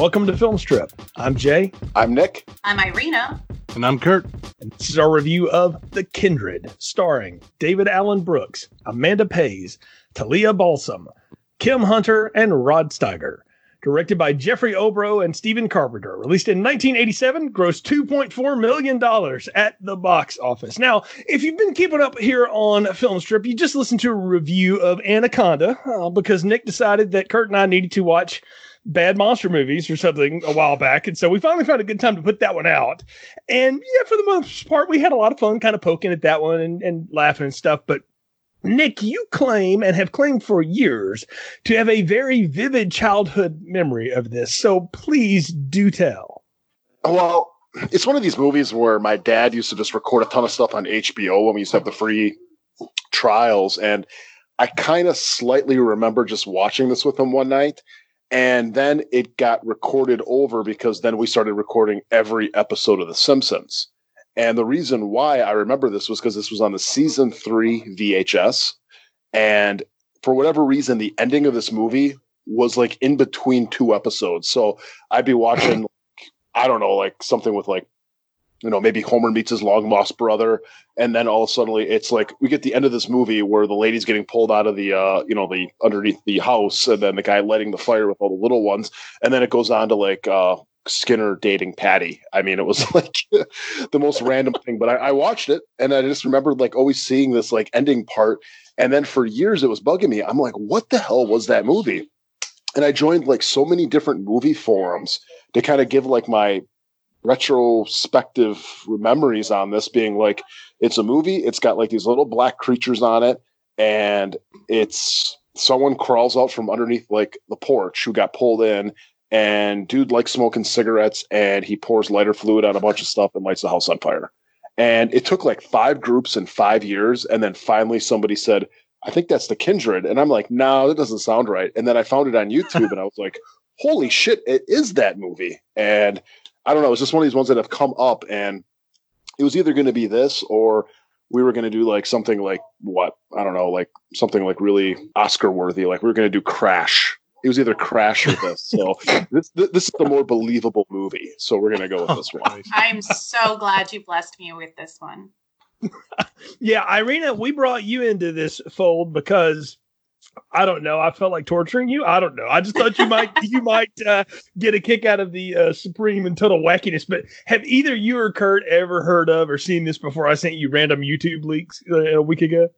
Welcome to Film Strip. I'm Jay. I'm Nick. I'm Irina. And I'm Kurt. And this is our review of The Kindred, starring David Allen Brooks, Amanda Pays, Talia Balsam, Kim Hunter, and Rod Steiger. Directed by Jeffrey Obrow and Stephen Carpenter. Released in 1987, grossed $2.4 million at the box office. Now, if you've been keeping up here on Film Strip, you just listened to a review of Anaconda uh, because Nick decided that Kurt and I needed to watch bad monster movies or something a while back. And so we finally found a good time to put that one out. And yeah, for the most part, we had a lot of fun kind of poking at that one and, and laughing and stuff. But Nick, you claim and have claimed for years to have a very vivid childhood memory of this. So please do tell. Well, it's one of these movies where my dad used to just record a ton of stuff on HBO when we used to have the free trials. And I kind of slightly remember just watching this with him one night. And then it got recorded over because then we started recording every episode of The Simpsons. And the reason why I remember this was because this was on the season three VHS. And for whatever reason, the ending of this movie was like in between two episodes. So I'd be watching, I don't know, like something with like, you know, maybe Homer meets his long lost brother. And then all of a sudden it's like we get the end of this movie where the lady's getting pulled out of the, uh, you know, the underneath the house and then the guy lighting the fire with all the little ones. And then it goes on to like, uh, Skinner dating Patty. I mean, it was like the most random thing, but I, I, watched it and I just remembered like always seeing this like ending part. And then for years it was bugging me. I'm like, what the hell was that movie? And I joined like so many different movie forums to kind of give like my retrospective memories on this being like, it's a movie. It's got like these little black creatures on it. And it's someone crawls out from underneath like the porch who got pulled in and dude likes smoking cigarettes and he pours lighter fluid on a bunch of stuff and lights the house on fire. And it took like five groups in five years. And then finally somebody said, I think that's the kindred. And I'm like, no, that doesn't sound right. And then I found it on YouTube and I was like, holy shit, it is that movie. And I don't know, it's just one of these ones that have come up and it was either going to be this or we were going to do like something like what? I don't know, like something like really Oscar worthy. Like we were going to do Crash it was either Crash or this. So this this is the more believable movie. So we're gonna go with this one. I'm so glad you blessed me with this one. yeah, Irina, we brought you into this fold because I don't know. I felt like torturing you. I don't know. I just thought you might you might uh, get a kick out of the uh, supreme and total wackiness. But have either you or Kurt ever heard of or seen this before? I sent you random YouTube leaks uh, a week ago.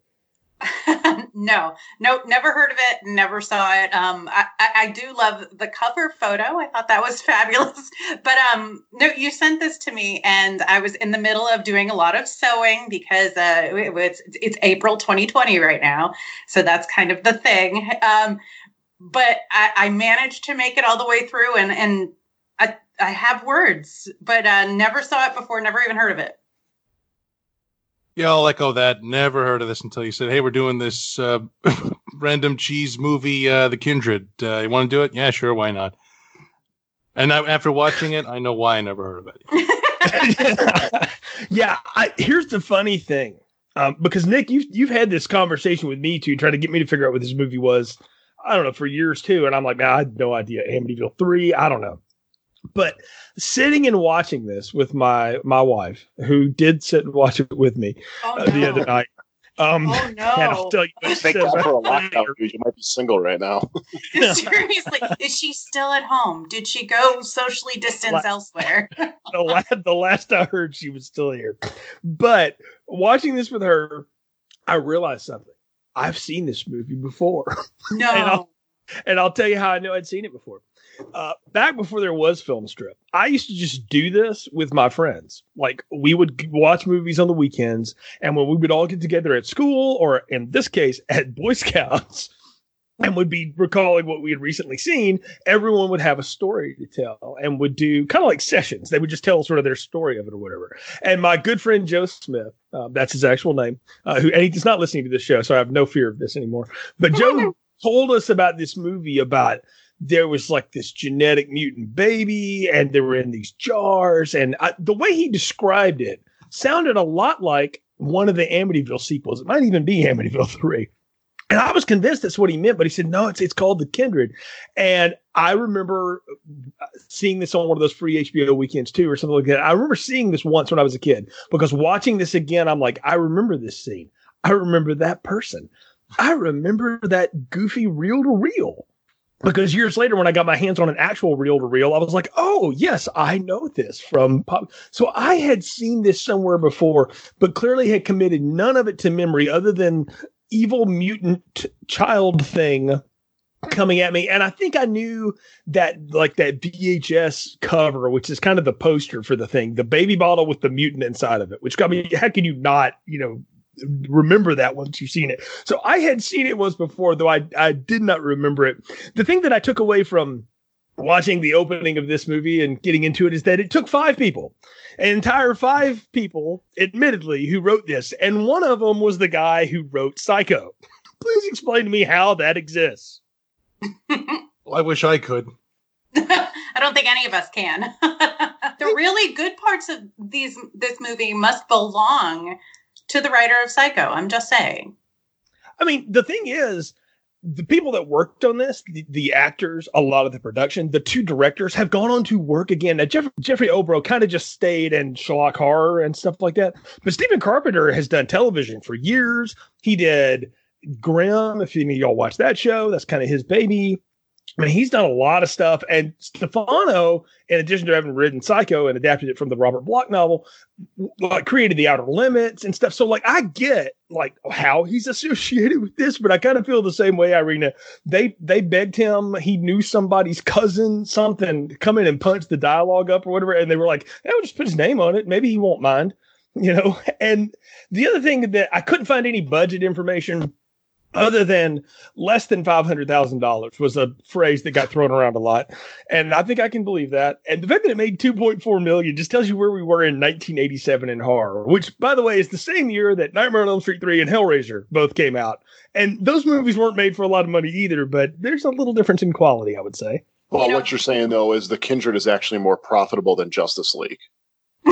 no, no, never heard of it, never saw it. Um, I, I, do love the cover photo. I thought that was fabulous. But um, no, you sent this to me, and I was in the middle of doing a lot of sewing because uh, it was it's April 2020 right now, so that's kind of the thing. Um, but I, I managed to make it all the way through, and and I, I have words, but uh, never saw it before, never even heard of it. Yeah, I'll echo that. Never heard of this until you said, "Hey, we're doing this uh, random cheese movie, uh, The Kindred. Uh, you want to do it? Yeah, sure. Why not?" And I, after watching it, I know why I never heard of it. yeah, I, here's the funny thing, um, because Nick, you've you've had this conversation with me too, trying to get me to figure out what this movie was. I don't know for years too, and I'm like, man, I had no idea. Amityville three, I don't know. But sitting and watching this with my my wife, who did sit and watch it with me oh, uh, the other night. Um, oh no! I'll tell you, Thank God for a lockdown, dude. You might be single right now. Seriously, is she still at home? Did she go socially distance elsewhere? the, last, the last I heard, she was still here. But watching this with her, I realized something. I've seen this movie before. No. and, I'll, and I'll tell you how I know I'd seen it before uh, back before there was film strip, I used to just do this with my friends. Like we would watch movies on the weekends, and when we would all get together at school, or in this case at Boy Scouts, and would be recalling what we had recently seen, everyone would have a story to tell and would do kind of like sessions. They would just tell sort of their story of it or whatever. And my good friend Joe Smith, um, that's his actual name, uh, who and he's not listening to this show, so I have no fear of this anymore. But Joe told us about this movie about there was like this genetic mutant baby, and they were in these jars, and I, the way he described it sounded a lot like one of the Amityville sequels. It might even be Amityville three. And I was convinced that's what he meant, but he said, no, it's, it's called The Kindred. And I remember uh, seeing this on one of those free HBO weekends too, or something like that. I remember seeing this once when I was a kid because watching this again, I'm like, I remember this scene. I remember that person. I remember that goofy reel to reel. Because years later, when I got my hands on an actual reel to reel, I was like, oh, yes, I know this from pop. So I had seen this somewhere before, but clearly had committed none of it to memory other than evil mutant child thing coming at me and i think i knew that like that vhs cover which is kind of the poster for the thing the baby bottle with the mutant inside of it which got me how can you not you know remember that once you've seen it so i had seen it once before though i i did not remember it the thing that i took away from watching the opening of this movie and getting into it is that it took five people, an entire five people, admittedly, who wrote this. And one of them was the guy who wrote Psycho. Please explain to me how that exists. well, I wish I could. I don't think any of us can. the really good parts of these this movie must belong to the writer of Psycho. I'm just saying. I mean, the thing is, the people that worked on this, the, the, actors, a lot of the production, the two directors have gone on to work again. Now, Jeff, Jeffrey Obrow kind of just stayed in schlock horror and stuff like that. But Stephen Carpenter has done television for years. He did Grimm. If any of y'all watch that show, that's kind of his baby. I mean, he's done a lot of stuff. And Stefano, in addition to having written Psycho and adapted it from the Robert Bloch novel, like created the Outer Limits and stuff. So, like, I get like how he's associated with this, but I kind of feel the same way, Irina. They they begged him. He knew somebody's cousin, something, come in and punch the dialogue up or whatever, and they were like, "Hey, we'll just put his name on it. Maybe he won't mind." You know. And the other thing that I couldn't find any budget information other than less than $500,000 was a phrase that got thrown around a lot. And I think I can believe that. And the fact that it made 2.4 million just tells you where we were in 1987 in horror, which by the way is the same year that Nightmare on Elm Street 3 and Hellraiser both came out. And those movies weren't made for a lot of money either, but there's a little difference in quality, I would say. Well, what you're saying though is the Kindred is actually more profitable than Justice League.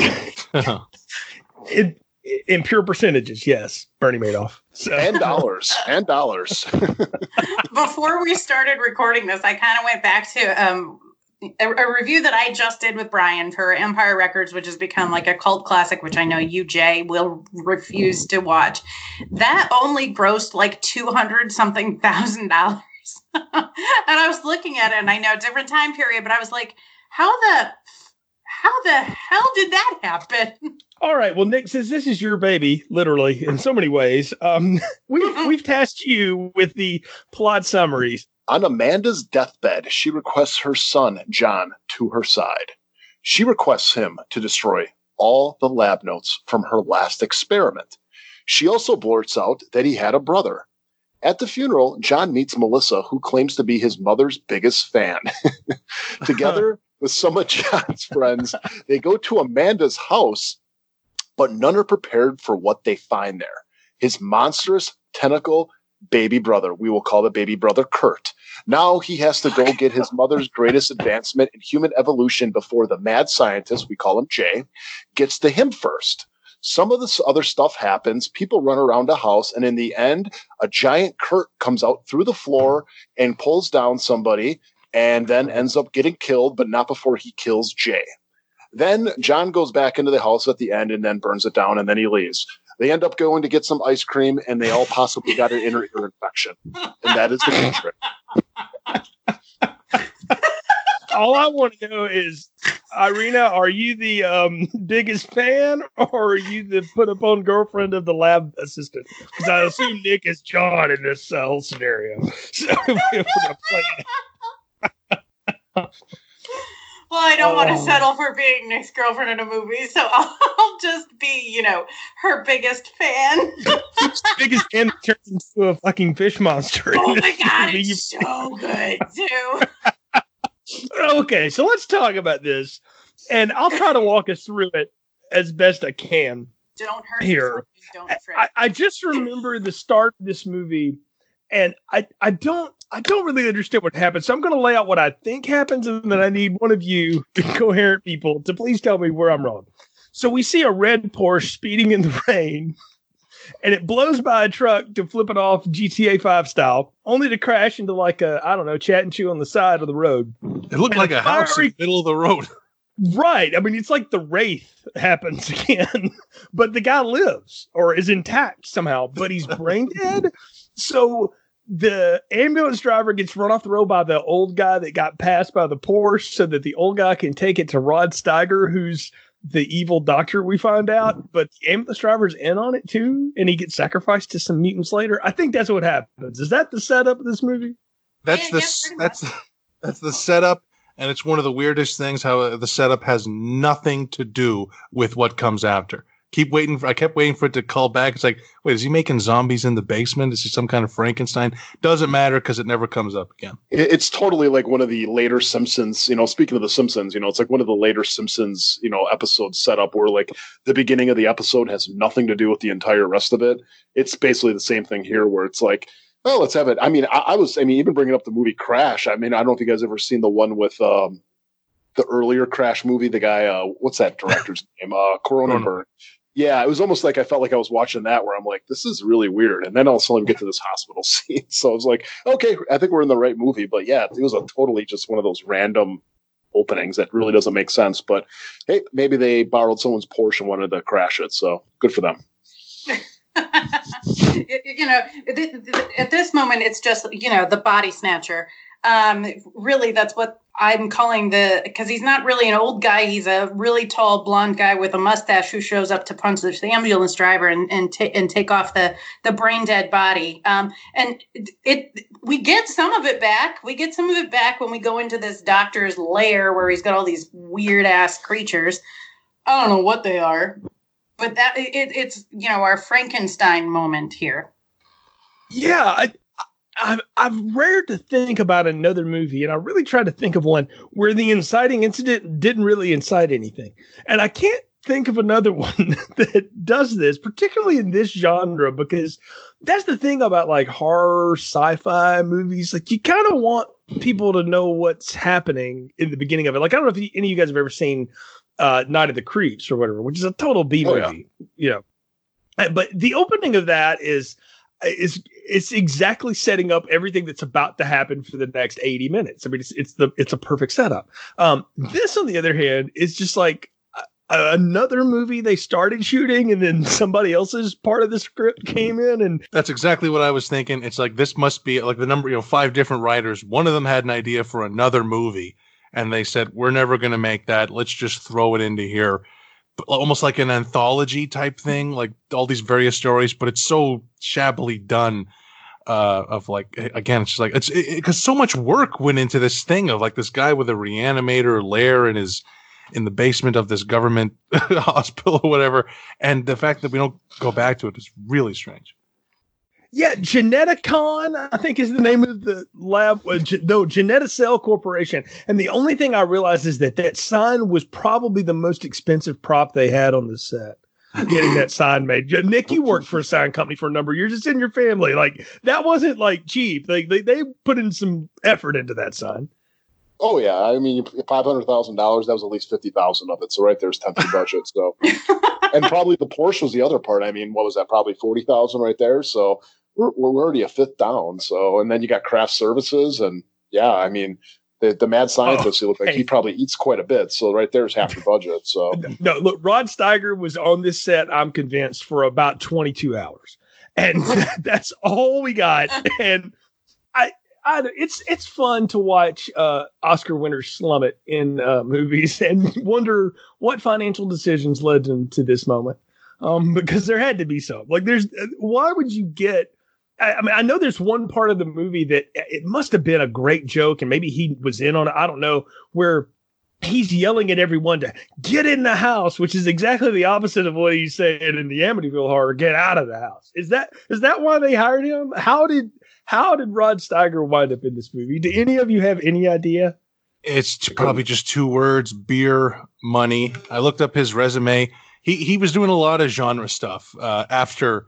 it in pure percentages, yes, Bernie Madoff. So. And dollars, and dollars. Before we started recording this, I kind of went back to um, a, a, review that I just did with Brian for Empire Records, which has become like a cult classic, which I know you, Jay, will refuse to watch. That only grossed like 200 something thousand dollars. and I was looking at it, and I know different time period, but I was like, how the how the hell did that happen? All right. Well, Nick, since this is your baby, literally in so many ways, um, we've we've tasked you with the plot summaries. On Amanda's deathbed, she requests her son John to her side. She requests him to destroy all the lab notes from her last experiment. She also blurts out that he had a brother. At the funeral, John meets Melissa, who claims to be his mother's biggest fan. Together with some of John's friends, they go to Amanda's house but none are prepared for what they find there. His monstrous tentacle baby brother, we will call the baby brother Kurt. Now he has to go get his mother's greatest advancement in human evolution before the mad scientist, we call him Jay, gets to him first. Some of this other stuff happens. People run around a house, and in the end, a giant Kurt comes out through the floor and pulls down somebody and then ends up getting killed, but not before he kills Jay. Then John goes back into the house at the end and then burns it down and then he leaves. They end up going to get some ice cream and they all possibly got an inner ear infection. And that is the secret. all I want to know is, Irina, are you the um, biggest fan or are you the put upon girlfriend of the lab assistant? Because I assume Nick is John in this uh, whole scenario. So well, I don't oh. want to settle for being Nick's girlfriend in a movie, so I'll, just be, you know, her biggest fan. biggest fan turns into a fucking fish monster. Oh my god, it's so good too. okay, so let's talk about this, and I'll try to walk us through it as best I can. Don't hurt Here. Don't trip. I, I just remember the start of this movie, and I, I don't I don't really understand what happens. So I'm going to lay out what I think happens, and then I need one of you, coherent people, to please tell me where I'm wrong. So we see a red Porsche speeding in the rain, and it blows by a truck to flip it off GTA 5 style, only to crash into like a I don't know chat and chew on the side of the road. It looked like a house in the middle of the road. Right. I mean, it's like the wraith happens again, but the guy lives or is intact somehow, but he's brain dead. So the ambulance driver gets run off the road by the old guy that got passed by the Porsche so that the old guy can take it to Rod Steiger, who's the evil doctor we find out, but the ambulance driver's in on it too, and he gets sacrificed to some mutants later. I think that's what happens. Is that the setup of this movie? That's Yeah, the yeah, s- pretty that's that's the setup, and it's one of the weirdest things how uh, the setup has nothing to do with what comes after. Keep waiting. For, I kept waiting for it to call back. It's like, wait, is he making zombies in the basement? Is he some kind of Frankenstein? Doesn't matter because it never comes up again. It's totally like one of the later Simpsons. You know, speaking of the Simpsons, you know, it's like one of the later Simpsons, you know, episodes set up where like the beginning of the episode has nothing to do with the entire rest of it. It's basically the same thing here, where it's like, oh, let's have it. I mean, I, I was, I mean, even bringing up the movie Crash. I mean, I don't know if you guys ever seen the one with um the earlier Crash movie. The guy, uh, what's that director's name? Uh, Cronenberg. Yeah, it was almost like I felt like I was watching that where I'm like, this is really weird. And then all of a sudden get to this hospital scene. So I was like, okay, I think we're in the right movie. But yeah, it was a totally just one of those random openings that really doesn't make sense. But hey, maybe they borrowed someone's Porsche and wanted to crash it. So good for them. You know, at this moment, it's just you know the body snatcher. Um, really, that's what I'm calling the because he's not really an old guy. He's a really tall blonde guy with a mustache who shows up to punch the ambulance driver and and, ta- and take off the the brain dead body. Um, and it, it we get some of it back. We get some of it back when we go into this doctor's lair where he's got all these weird ass creatures. I don't know what they are, but that it, it's you know our Frankenstein moment here. Yeah, I, I've I've rare to think about another movie, and I really tried to think of one where the inciting incident didn't really incite anything, and I can't think of another one that does this, particularly in this genre, because that's the thing about like horror sci-fi movies. Like you kind of want people to know what's happening in the beginning of it. Like I don't know if any of you guys have ever seen uh, Night of the Creeps or whatever, which is a total B Oh, movie, yeah. you know. Uh, But the opening of that is is it's exactly setting up everything that's about to happen for the next 80 minutes. I mean, it's it's the it's a perfect setup. Um, this, on the other hand, is just like another movie they started shooting, and then somebody else's part of the script came in, and That's exactly what I was thinking. It's like this must be like the number, you know, five different writers. One of them had an idea for another movie, and they said, "We're never going to make that. Let's just throw it into here." Almost like an anthology type thing, like all these various stories, but it's so shabbily done. Uh, of like again, it's just like it's because so much work went into this thing of like this guy with a reanimator lair in his in the basement of this government hospital or whatever, and the fact that we don't go back to it is really strange. Yeah, Geneticon, I think is the name of the lab. Uh, Ge- no, Geneticell Corporation. And the only thing I realized is that that sign was probably the most expensive prop they had on the set. Getting that sign made. Nick, you worked for a sign company for a number of years. It's in your family. Like that wasn't like cheap. Like they, they put in some effort into that sign. Oh yeah, I mean five hundred thousand dollars. That was at least fifty thousand of it. So right there's tenth of the budget. So, and probably the Porsche was the other part. I mean, what was that? Probably forty thousand right there. So we're we're already a fifth down. So and then you got craft services and yeah, I mean the the mad scientist. he looked like hey. he probably eats quite a bit. So right there's half the budget. So No, look, Rod Steiger was on this set, I'm convinced, for about 22 hours. And that's all we got. And I, I it's it's fun to watch uh, Oscar winners slum it in uh, movies and wonder what financial decisions led them to this moment. Um, because there had to be some. Like, there's uh, why would you get? I, mean, I know there's one part of the movie that it must have been a great joke, and maybe he was in on it. I don't know where he's yelling at everyone to get in the house, which is exactly the opposite of what he's saying in the Amityville horror. Get out of the house. Is that is that why they hired him? How did how did Rod Steiger wind up in this movie? Do any of you have any idea? It's probably just two words: beer money. I looked up his resume. He he was doing a lot of genre stuff uh, after.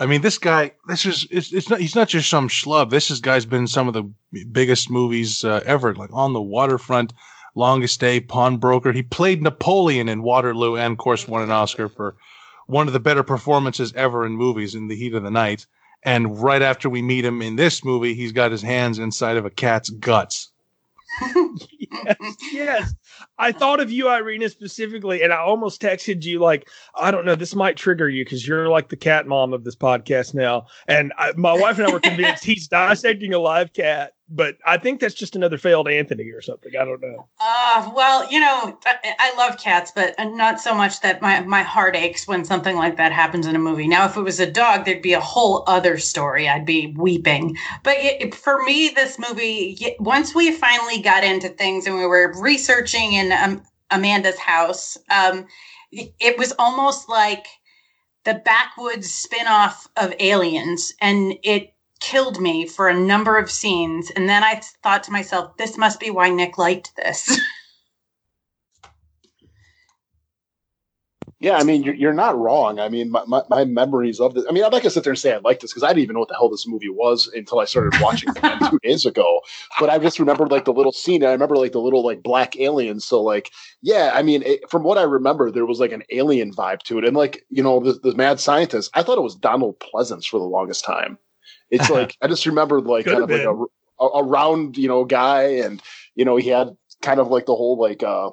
I mean, this guy. This is it's, it's not. He's not just some schlub. This is guy's been some of the biggest movies uh, ever, like On the Waterfront, Longest Day, Pawnbroker. He played Napoleon in Waterloo, and of course won an Oscar for one of the better performances ever in movies in The Heat of the Night. And right after we meet him in this movie, he's got his hands inside of a cat's guts. yes, yes. I thought of you, Irina, specifically, and I almost texted you like, I don't know, this might trigger you because you're like the cat mom of this podcast now. And I, my wife and I were convinced he's dissecting a live cat but I think that's just another failed Anthony or something. I don't know. Uh, well, you know, I, love cats, but not so much that my, my heart aches when something like that happens in a movie. Now, if it was a dog, there'd be a whole other story. I'd be weeping. But it, for me, this movie, once we finally got into things and we were researching in um, Amanda's house, um, it was almost like the backwoods spin-off of Aliens, and it killed me for a number of scenes. And then I thought to myself, this must be why Nick liked this. yeah, I mean, you're, you're not wrong. I mean, my, my, my, memories of this, I mean, I'd like to sit there and say I like this because I didn't even know what the hell this movie was until I started watching it two days ago. But I just remembered like the little scene. And I remember like the little like black aliens. So, like, yeah, I mean, it, from what I remember, there was like an alien vibe to it. And like, you know, the, the mad scientist, I thought it was Donald Pleasence for the longest time. It's like I just remember like kind of been. like a, a round, you know, guy, and you know he had kind of like the whole like uh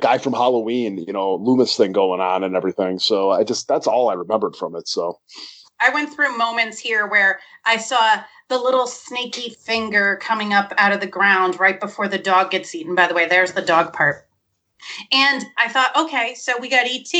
guy from Halloween, you know, Loomis thing going on and everything. So I just that's all I remembered from it. So I went through moments here where I saw the little snaky finger coming up out of the ground right before the dog gets eaten. By the way, there's the dog part. And I thought, okay, so we got ET.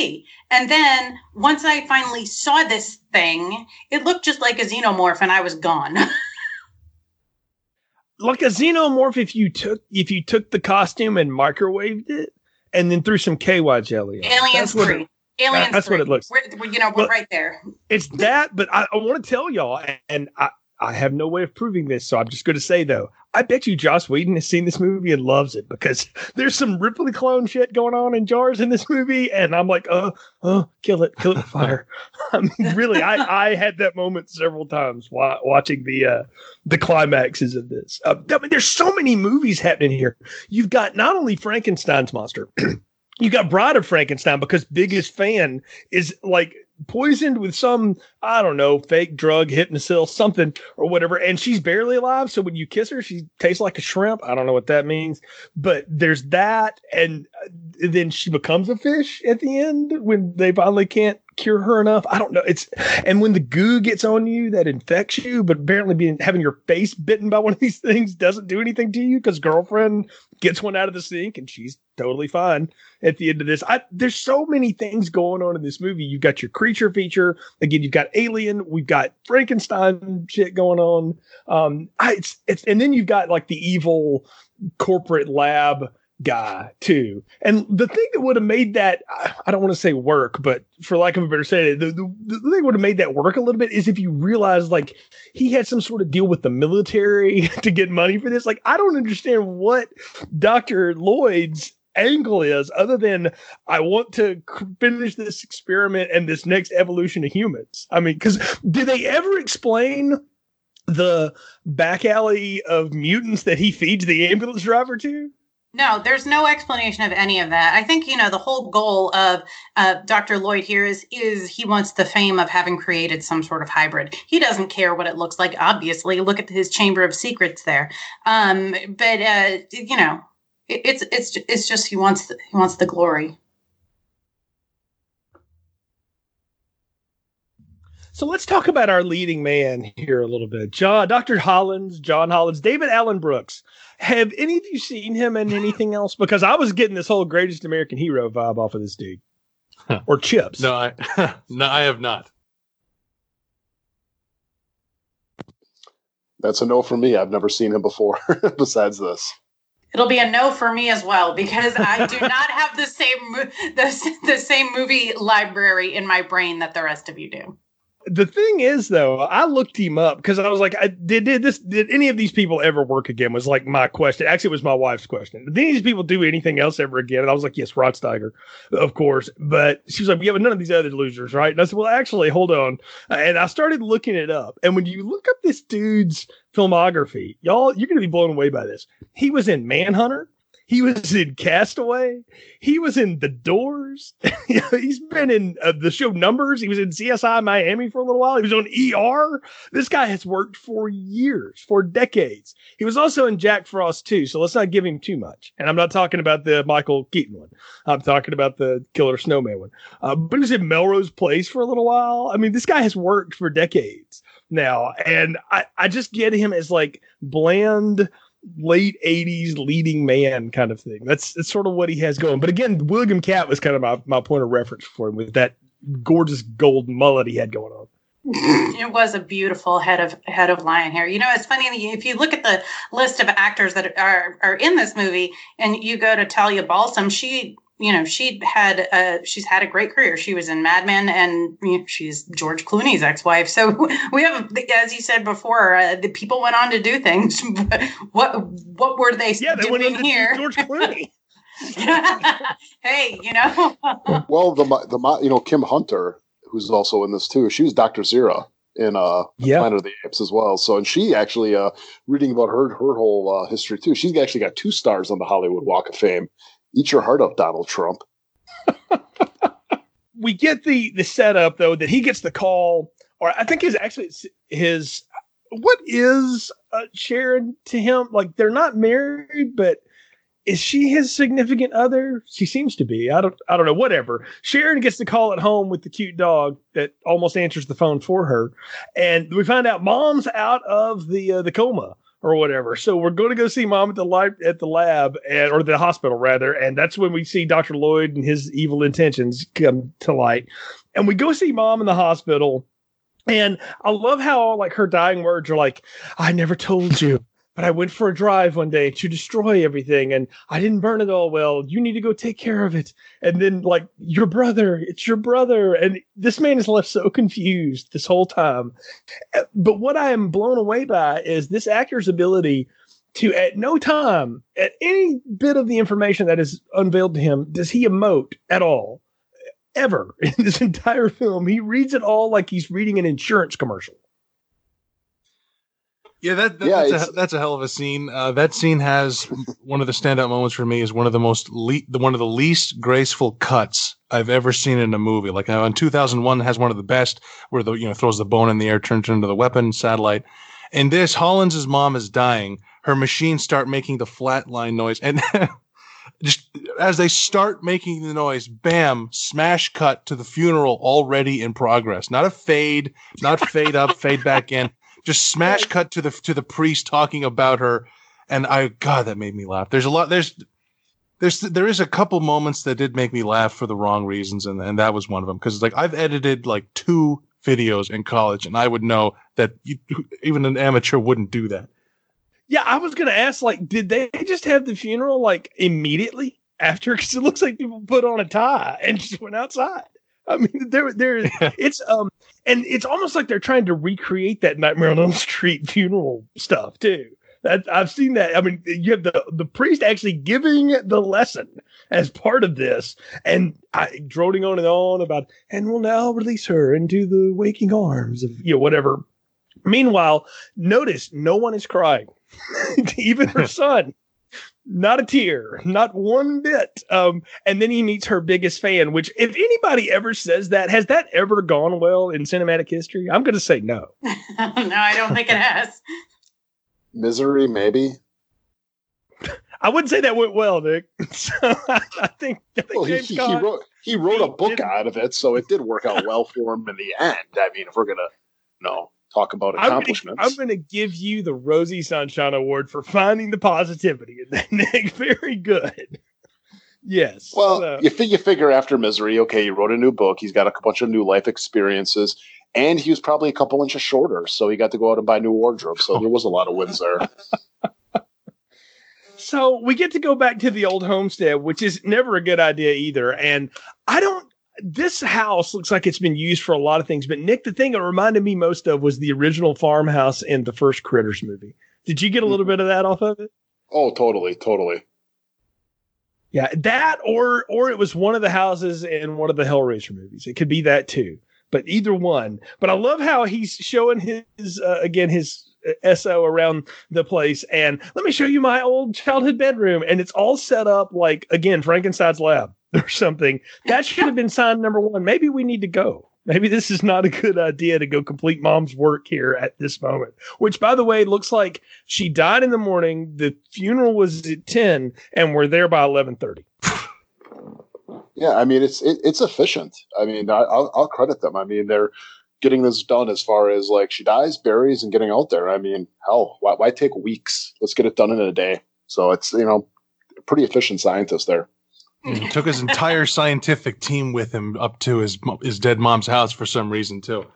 And then once I finally saw this thing, it looked just like a xenomorph and I was gone. like a xenomorph if you took if you took the costume and microwaved it and then threw some KY jelly on. Aliens that's three. It, Aliens that's three. what it looks. We're you know, we're but right there. It's that, but I, I want to tell y'all, and I, I have no way of proving this, so I'm just going to say though, I bet you Joss Whedon has seen this movie and loves it because there's some Ripley clone shit going on in jars in this movie, and I'm like, oh, oh, kill it, kill it fire. I mean, really, I I had that moment several times while watching the uh, the climaxes of this. Uh, I mean, there's so many movies happening here. You've got not only Frankenstein's monster. you got Bride of Frankenstein because biggest fan is like poisoned with some I don't know fake drug, hypnosil, something or whatever, and she's barely alive. So when you kiss her, she tastes like a shrimp. I don't know what that means, but there's that, and uh, then she becomes a fish at the end when they finally can't cure her enough. I don't know. It's and when the goo gets on you, that infects you. But apparently, being having your face bitten by one of these things doesn't do anything to you because girlfriend gets one out of the sink and she's totally fine at the end of this. I, there's so many things going on in this movie. You've got your creature feature again. You've got Alien. We've got Frankenstein shit going on. Um, I, it's it's and then you've got like the evil corporate lab guy too. And the thing that would have made that I don't want to say work, but for lack of a better say, the, the, the thing would have made that work a little bit is if you realize like he had some sort of deal with the military to get money for this. Like I don't understand what Dr. Lloyd's angle is other than I want to finish this experiment and this next evolution of humans. I mean, because did they ever explain the back alley of mutants that he feeds the ambulance driver to? No, there's no explanation of any of that. I think you know the whole goal of uh, Dr. Lloyd here is is he wants the fame of having created some sort of hybrid. He doesn't care what it looks like. Obviously, look at his Chamber of Secrets there. Um, but uh, you know, it, it's it's it's just he wants he wants the glory. So let's talk about our leading man here a little bit. John, Dr. Hollins, John Hollins, David Allen Brooks. Have any of you seen him in anything else? Because I was getting this whole greatest American hero vibe off of this dude. or chips. No, I no, I have not. That's a no for me. I've never seen him before besides this. It'll be a no for me as well because I do not have the same the, the same movie library in my brain that the rest of you do. The thing is, though, I looked him up because I was like, I, did, did this? Did any of these people ever work again? Was like my question. Actually, it was my wife's question. Did any of these people do anything else ever again? And I was like, yes, Rod Steiger, of course. But she was like, yeah, but none of these other losers, right? And I said, well, actually, hold on. And I started looking it up. And when you look up this dude's filmography, y'all, you're to be blown away by this. He was in Manhunter. He was in Castaway. He was in The Doors. He's been in uh, the show Numbers. He was in CSI Miami for a little while. He was on ER. This guy has worked for years, for decades. He was also in Jack Frost too. So let's not give him too much. And I'm not talking about the Michael Keaton one. I'm talking about the Killer Snowman one. Uh, but he was in Melrose Place for a little while. I mean, this guy has worked for decades now, and I, I just get him as like bland late 80s leading man kind of thing. That's that's sort of what he has going. But again, William Katt was kind of my, my point of reference for him with that gorgeous gold mullet he had going on. it was a beautiful head of head of lion hair. You know, it's funny if you look at the list of actors that are are in this movie, and you go to Talia Balsam, she you know, she had a, she's had a great career. She was in Mad Men, and you know, she's George Clooney's ex-wife. So we have, as you said before, uh, the people went on to do things. what what were they yeah, they doing here? George Clooney. hey, you know. well, the the you know Kim Hunter, who's also in this too. She was Doctor Zira in uh yep. Planet of the Apes as well. So, and she actually uh reading about her her whole uh, history too. She's actually got two stars on the Hollywood Walk of Fame Eat your heart out, Donald Trump. we get the the setup though that he gets the call, or I think his actually his what is uh, Sharon to him? Like they're not married, but is she his significant other? She seems to be. I don't I don't know. Whatever. Sharon gets the call at home with the cute dog that almost answers the phone for her, and we find out mom's out of the uh, the coma or whatever. So we're going to go see mom at the lab at the lab and or the hospital rather, and that's when we see Dr. Lloyd and his evil intentions come to light. And we go see mom in the hospital. And I love how like her dying words are like, I never told you but I went for a drive one day to destroy everything and I didn't burn it all well. You need to go take care of it. And then, like, your brother, it's your brother. And this man is left so confused this whole time. But what I am blown away by is this actor's ability to, at no time, at any bit of the information that is unveiled to him, does he emote at all. Ever in this entire film, he reads it all like he's reading an insurance commercial. Yeah, that, that yeah, that's, a, that's a hell of a scene. Uh, that scene has one of the standout moments for me is one of the most le- the one of the least graceful cuts I've ever seen in a movie. Like uh, in 2001 has one of the best where the you know throws the bone in the air, turns it into the weapon satellite. In this, Hollins' mom is dying. Her machines start making the flatline noise, and just as they start making the noise, bam, smash cut to the funeral already in progress. Not a fade, not fade up, fade back in just smash cut to the to the priest talking about her, and I God that made me laugh. There's a lot. There's there's there is a couple moments that did make me laugh for the wrong reasons, and and that was one of them because like I've edited like two videos in college, and I would know that you, even an amateur wouldn't do that. Yeah, I was gonna ask, like, did they just have the funeral like immediately after? Because it looks like people put on a tie and just went outside. I mean, there, there, it's um, and it's almost like they're trying to recreate that Nightmare on Elm Street funeral stuff too. That I've seen that. I mean, you have the the priest actually giving the lesson as part of this, and I, droning on and on about, and we'll now release her into the waking arms of you know whatever. Meanwhile, notice no one is crying, even her son not a tear, not one bit. Um, and then he meets her biggest fan, which, if anybody ever says that, has that ever gone well in cinematic history? I'm going to say no. no, I don't think it has. Misery, maybe. I wouldn't say that went well, Nick. So I, I think, I think well, he, he, he, wrote he wrote a book out of it, so it did work out well for him in the end. I mean, if we're gonna no talk about accomplishments. I'm going to give you the Rosie Sunshine Award for finding the positivity in that, Nick. Very good. Yes. Well, so. you, you figure after Misery, okay, he wrote a new book. He's got a bunch of new life experiences, and he was probably a couple inches shorter, so he got to go out and buy new wardrobe. So there was a lot of wins there. so we get to go back to the old homestead, which is never a good idea either. And I don't. This house looks like it's been used for a lot of things, but Nick, the thing it reminded me most of was the original farmhouse in the first Critters movie. Did you get a little bit of that off of it? Oh, totally, totally. Yeah, that or or it was one of the houses in one of the Hellraiser movies. It could be that too, but either one. But I love how he's showing his uh, again his SO around the place. And let me show you my old childhood bedroom. And it's all set up like, again, Frankenstein's lab or something. That should have been sign number one. Maybe we need to go. Maybe this is not a good idea to go complete mom's work here at this moment. Which, by the way, looks like she died in the morning. The funeral was at ten, and we're there by eleven thirty. yeah, I mean it's it, it's efficient. I mean, I, will I'll credit them. I mean, they're getting this done as far as like she dies, buries, and getting out there. I mean, hell, why, why take weeks? Let's get it done in a day. So it's you know, pretty efficient scientist there. He took his entire scientific team with him up to his his dead mom's house for some reason too.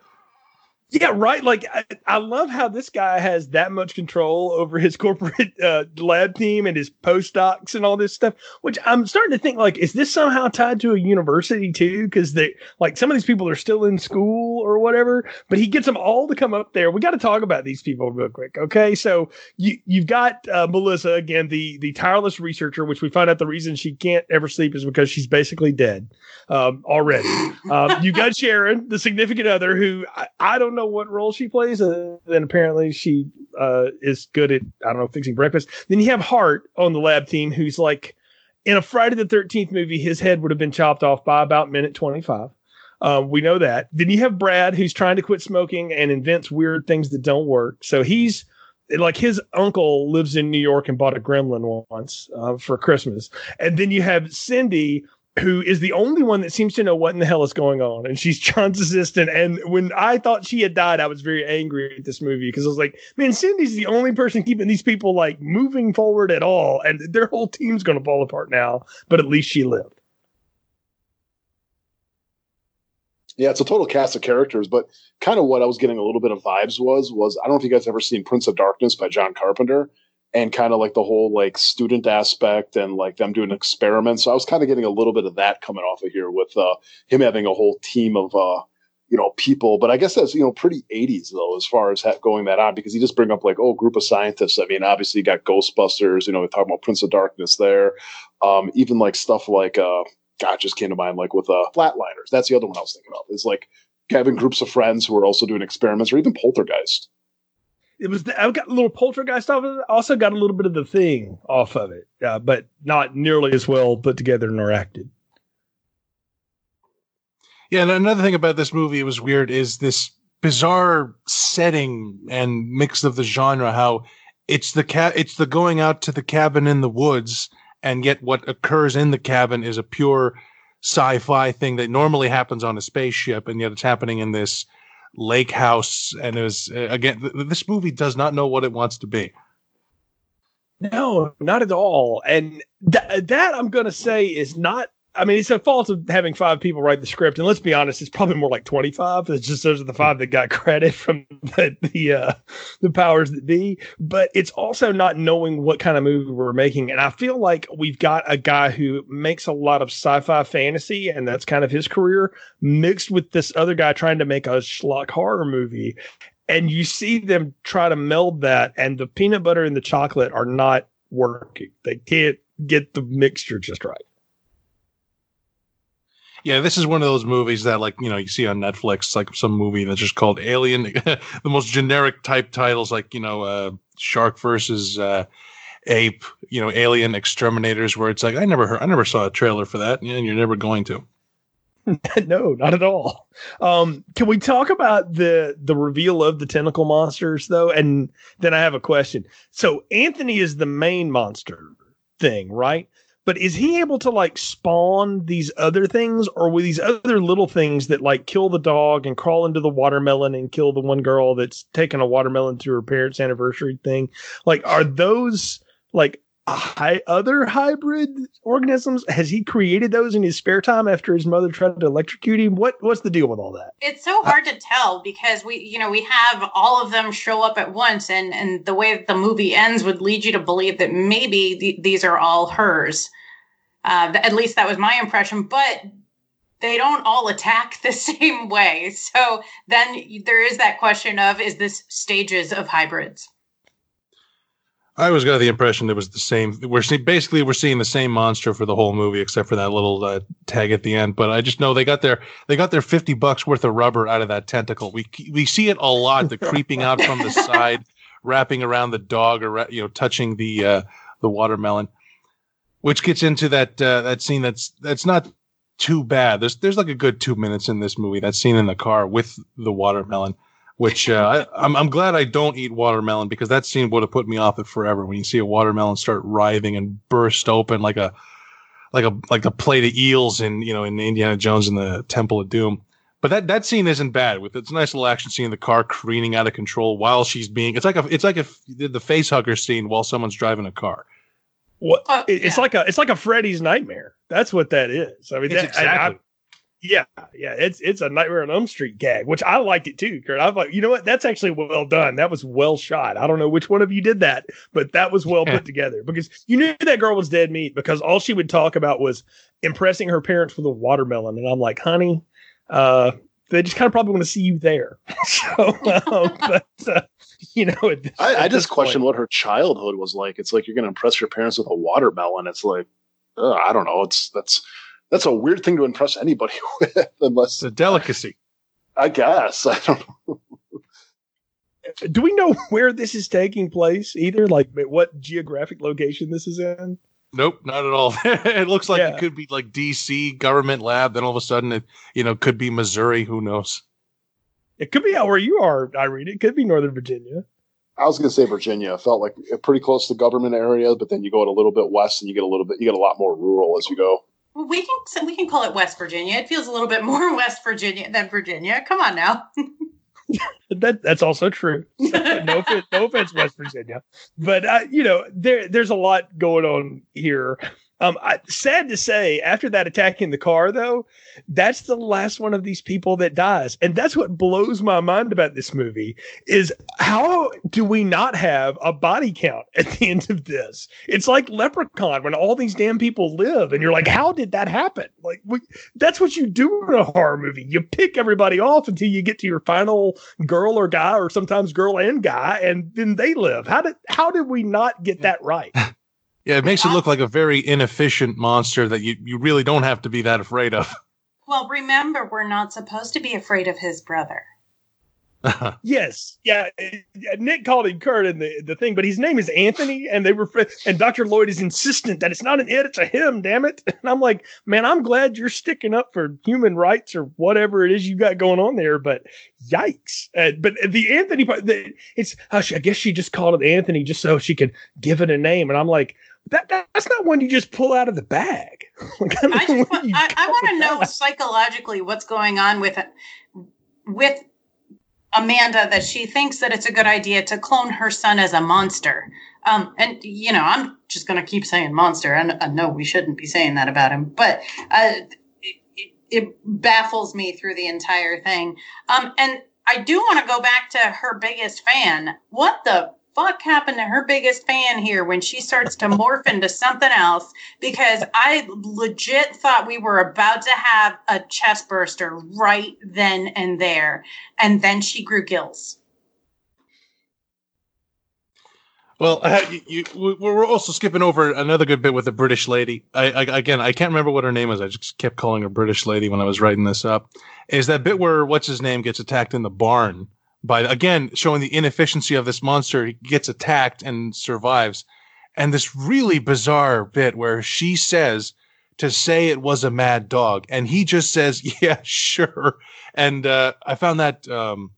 Yeah, right. Like I, I, love how this guy has that much control over his corporate uh, lab team and his postdocs and all this stuff. Which I'm starting to think like, is this somehow tied to a university too? Because they like some of these people are still in school or whatever. But he gets them all to come up there. We got to talk about these people real quick, okay? So you you've got uh, Melissa again, the the tireless researcher, which we find out the reason she can't ever sleep is because she's basically dead um, already. um, you got Sharon, the significant other, who I, I don't know know what role she plays. Uh, then apparently she uh, is good at I don't know fixing breakfast. Then you have Hart on the lab team, who's like in a Friday the Thirteenth movie, his head would have been chopped off by about minute twenty five. Um, we know that. Then you have Brad, who's trying to quit smoking and invents weird things that don't work. So he's like his uncle lives in New York and bought a gremlin once uh, for Christmas. And then you have Cindy, who is the only one that seems to know what in the hell is going on. And she's John's assistant. And when I thought she had died, I was very angry at this movie because I was like, man, Cindy's the only person keeping these people like moving forward at all. And their whole team's going to fall apart now, but at least she lived. Yeah, it's a total cast of characters, but kind of what I was getting a little bit of vibes was was I don't know if you guys ever seen Prince of Darkness by John Carpenter and kind of like the whole like student aspect and like them doing experiments. So I was kind of getting a little bit of that coming off of here with uh, him having a whole team of uh, you know people. But I guess that's you know pretty 80s though as far as going that on because he just bring up like oh group of scientists. I mean obviously you got Ghostbusters. You know we're talking about Prince of Darkness there. Um, even like stuff like uh, God just came to mind like with uh, Flatliners. That's the other one I was thinking of. Is like having groups of friends who are also doing experiments or even Poltergeist it was the, I've got a little poltergeist off of it. Also got a little bit of the thing off of it, uh, but not nearly as well put together nor acted. Yeah, and another thing about this movie it was weird is this bizarre setting and mix of the genre. How it's the cat, it's the going out to the cabin in the woods, and yet what occurs in the cabin is a pure sci-fi thing that normally happens on a spaceship, and yet it's happening in this lake house and it was uh, again th- this movie does not know what it wants to be. No not at all. And th- that i'm going to say is not I mean, it's a fault of having five people write the script, and let's be honest, it's probably more like twenty-five. It's just those are the five that got credit from the the, uh, the powers that be. But it's also not knowing what kind of movie we're making, and I feel like we've got a guy who makes a lot of sci-fi fantasy, and that's kind of his career, mixed with this other guy trying to make a schlock horror movie, and you see them try to meld that, and the peanut butter and the chocolate are not working. They can't get the mixture just right. Yeah, this is one of those movies that, like, you know, you see on Netflix, like some movie that's just called Alien, the most generic type titles, like, you know, uh, Shark versus uh, Ape, you know, Alien Exterminators, where it's like, I never heard, I never saw a trailer for that, and you're never going to. no, not at all. Um, can we talk about the the reveal of the tentacle monsters though? And then I have a question. So Anthony is the main monster thing, right? But is he able to like spawn these other things or with these other little things that like kill the dog and crawl into the watermelon and kill the one girl that's taking a watermelon to her parents anniversary thing like are those like hi- other hybrid organisms? Has he created those in his spare time after his mother tried to electrocute him? What what's the deal with all that? It's so hard to tell because we, you know, we have all of them show up at once, and and the way that the movie ends would lead you to believe that maybe th- these are all hers. Uh, at least that was my impression, but they don't all attack the same way. So then there is that question of is this stages of hybrids? I always got the impression it was the same. We're see, basically we're seeing the same monster for the whole movie, except for that little uh, tag at the end. But I just know they got their they got their fifty bucks worth of rubber out of that tentacle. We we see it a lot. The creeping out from the side, wrapping around the dog, or you know, touching the uh, the watermelon, which gets into that uh, that scene that's that's not too bad. There's there's like a good two minutes in this movie. That scene in the car with the watermelon which uh, I, I'm, I'm glad I don't eat watermelon because that scene would have put me off it forever. When you see a watermelon start writhing and burst open like a like a like a plate of eels in you know in Indiana Jones in the Temple of Doom. But that, that scene isn't bad. With it's a nice little action scene, the car careening out of control while she's being. It's like a it's like if the face hugger scene while someone's driving a car. What it- it's yeah. like a it's like a Freddy's nightmare. That's what that is. I mean, It's that, exactly. I- I- yeah, yeah. It's it's a Nightmare on Elm Street gag, which I liked it too, Kurt. I'm like, you know what? That's actually well done. That was well shot. I don't know which one of you did that, but that was well Yeah. put together because you knew that girl was dead meat because all she would talk about was impressing her parents with a watermelon, and I'm like, honey, uh, they just kind of probably want to see you there. so, um, but uh, you know, at this- I, I at this just question what her childhood was like. It's like you're going to impress your parents with a watermelon. It's like, uh, I don't know. It's that's that's a weird thing to impress anybody with, unless It's a delicacy. I guess I don't. know. do we know where this is taking place either like what geographic location this is in Nope, not at all. it looks like Yeah. it could be like DC government lab. Then all of a sudden, it you know could be Missouri. Who knows? it could be out where you are Irina it could be northern virginia I was going to say Virginia. It felt like eh, pretty close to the government area, but then you go a little bit west and you get a little bit, you get a lot more rural as you go. We can we can call it West Virginia. It feels a little bit more West Virginia than Virginia. Come on now. that that's also true no offense, no offense west virginia but uh, you know there there's a lot going on here um I, sad to say after that attack in the car though that's the last one of these people that dies. And that's what blows my mind about this movie is how do we not have a body count at the end of this? It's like leprechaun when all these damn people live and you're like how did that happen? Like we, that's what you do in a horror movie. You pick everybody off until you get to your final girl or guy or sometimes girl and guy and then they live. How did how did we not get that right Yeah, it makes it look like a very inefficient monster that you, you really don't have to be that afraid of. Well, remember, we're not supposed to be afraid of his brother. yes yeah nick called him kurt in the, the thing but his name is anthony and they were and dr lloyd is insistent that it's not an it it's a him damn it and i'm like man i'm glad you're sticking up for human rights or whatever it is you got going on there but yikes uh, but the anthony part the, it's she- i guess she just called it anthony just so she could give it a name and i'm like that, that's not one you just pull out of the bag Like, I know just where want, I, I want to know psychologically what's going on with with Amanda that she thinks that it's a good idea to clone her son as a monster. Um, and you know, I'm just going to keep saying monster, and I know we shouldn't be saying that about him, but uh, it, it, it baffles me through the entire thing. Um, and I do want to go back to her biggest fan. What the fuck happened to her biggest fan here when she starts to morph into something else? Because I legit thought we were about to have a chest burster right then and there. And then she grew gills. Well, uh, you, you, we- we're also skipping over another good bit with the British lady. I, I again, I can't remember what her name is. I just kept calling her British lady when I was writing this up. Is that bit where what's his name gets attacked in the barn by again showing the inefficiency of this monster? He gets attacked and survives, and this really bizarre bit where she says to say it was a mad dog, and he just says, "Yeah, sure." And uh, I found that um,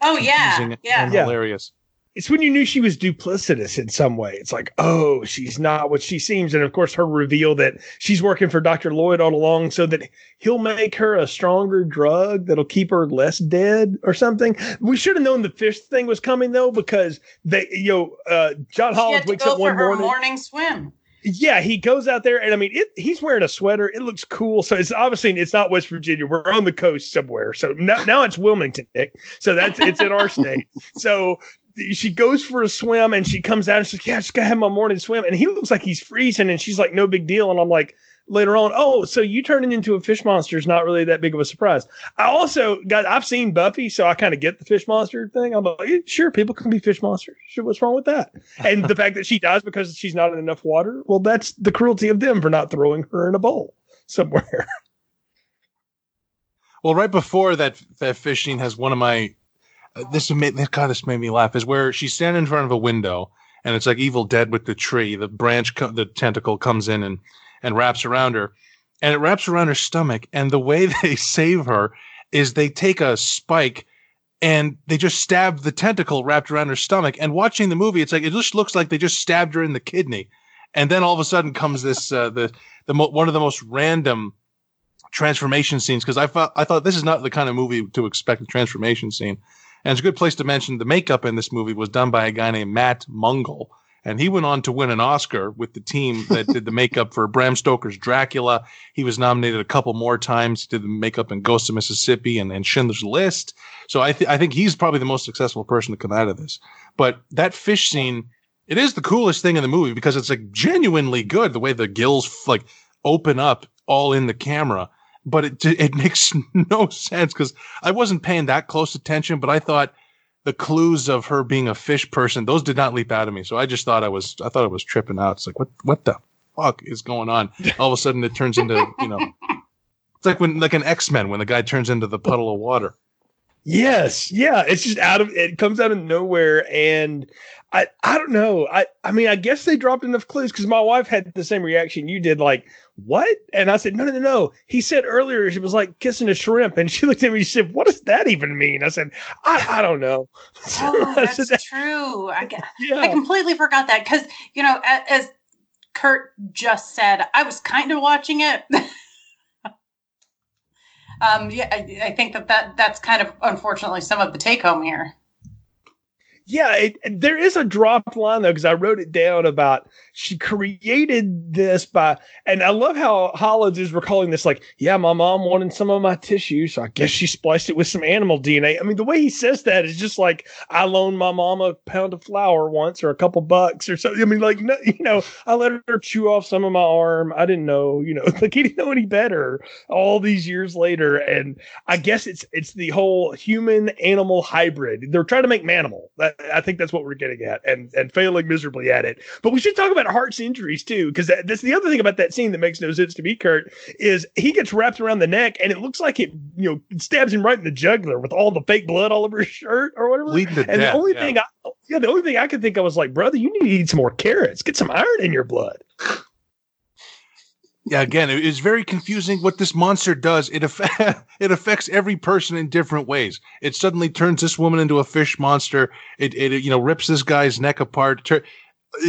Oh, yeah. Yeah. and Yeah. hilarious. It's when you knew she was duplicitous in some way. It's like, oh, she's not what she seems. And of course, her reveal that she's working for Dr. Lloyd all along so that he'll make her a stronger drug that'll keep her less dead or something. We should have known the fish thing was coming though, because they, you know, uh, John Hollins wakes up one morning. morning swim. Yeah, he goes out there, and I mean, it, he's wearing a sweater. It looks cool. So it's obviously it's not West Virginia. We're on the coast somewhere. So now, now it's Wilmington, Nick. So that's it's in our state. So she goes for a swim, and she comes out and she's like, "Yeah, I just gotta have my morning swim." And he looks like he's freezing, and she's like, "No big deal." And I'm like, later on, oh, so you turning into a fish monster is not really that big of a surprise. I also got, I've seen Buffy, so I kind of get the fish monster thing. I'm like, sure, people can be fish monsters. Sure, what's wrong with that? And the fact that she dies because she's not in enough water, well, that's the cruelty of them for not throwing her in a bowl somewhere. Well, right before that, that fish scene has one of my, this made, this made me laugh, is where she's standing in front of a window and it's like Evil Dead with the tree. The branch, co- the tentacle comes in and and wraps around her. And it wraps around her stomach. And the way they save her is they take a spike and they just stab the tentacle wrapped around her stomach. And watching the movie, it's like it just looks like they just stabbed her in the kidney. And then all of a sudden comes this uh, the the mo- one of the most random transformation scenes because I thought I thought this is not the kind of movie to expect a transformation scene. And it's a good place to mention the makeup in this movie was done by a guy named Matt Mungle, and he went on to win an Oscar with the team that did the makeup for Bram Stoker's Dracula. He was nominated a couple more times. He did the makeup in Ghost of Mississippi and, and Schindler's List. So I, th- I think he's probably the most successful person to come out of this. But that fish scene, it is the coolest thing in the movie because it's like genuinely good the way the gills like open up all in the camera. But it it makes no sense because I wasn't paying that close attention, but I thought the clues of her being a fish person, those did not leap out of me. So I just thought I was, I thought I was tripping out. It's like, what, what the fuck is going on? All of a sudden it turns into, you know, it's like when, like an X-Men, when the guy turns into the puddle of water. Yes. Yeah. It's just out of, it comes out of nowhere. And I, I don't know. I, I mean, I guess they dropped enough clues because my wife had the same reaction you did. Like, what? And I said, no, no, no, no. He said earlier she was like kissing a shrimp, and she looked at me. and She said, "What does that even mean?" I said, "I, I don't know." Oh, that's said, true. I, yeah. I completely forgot that because you know, as, as Kurt just said, I was kind of watching it. um, yeah, I, I think that, that that's kind of unfortunately some of the take home here yeah, it, there is a dropped line though because I wrote it down about she created this by, and I love how Hollins is recalling this. Like, yeah, my mom wanted some of my tissue, so I guess she spliced it with some animal DNA. I mean, the way he says that is just like I loaned my mom a pound of flour once or a couple bucks or something. I mean, like, no, you know, I let her chew off some of my arm. I didn't know, you know, like he didn't know any better all these years later. And I guess it's it's the whole human animal hybrid. They're trying to make manimal. That I think that's what we're getting at, and and failing miserably at it. But we should talk about Hart's injuries too, because that, that's the other thing about that scene that makes no sense to me. Kurt is he gets wrapped around the neck, and it looks like it you know stabs him right in the jugular with all the fake blood all over his shirt or whatever. Bleeding to and death, the only yeah. thing I yeah the only thing I could think of was like, brother, you need to eat some more carrots, get some iron in your blood. Yeah, again, it is very confusing what this monster does. It aff- it affects every person in different ways. It suddenly turns this woman into a fish monster. It it you know rips this guy's neck apart. Tur-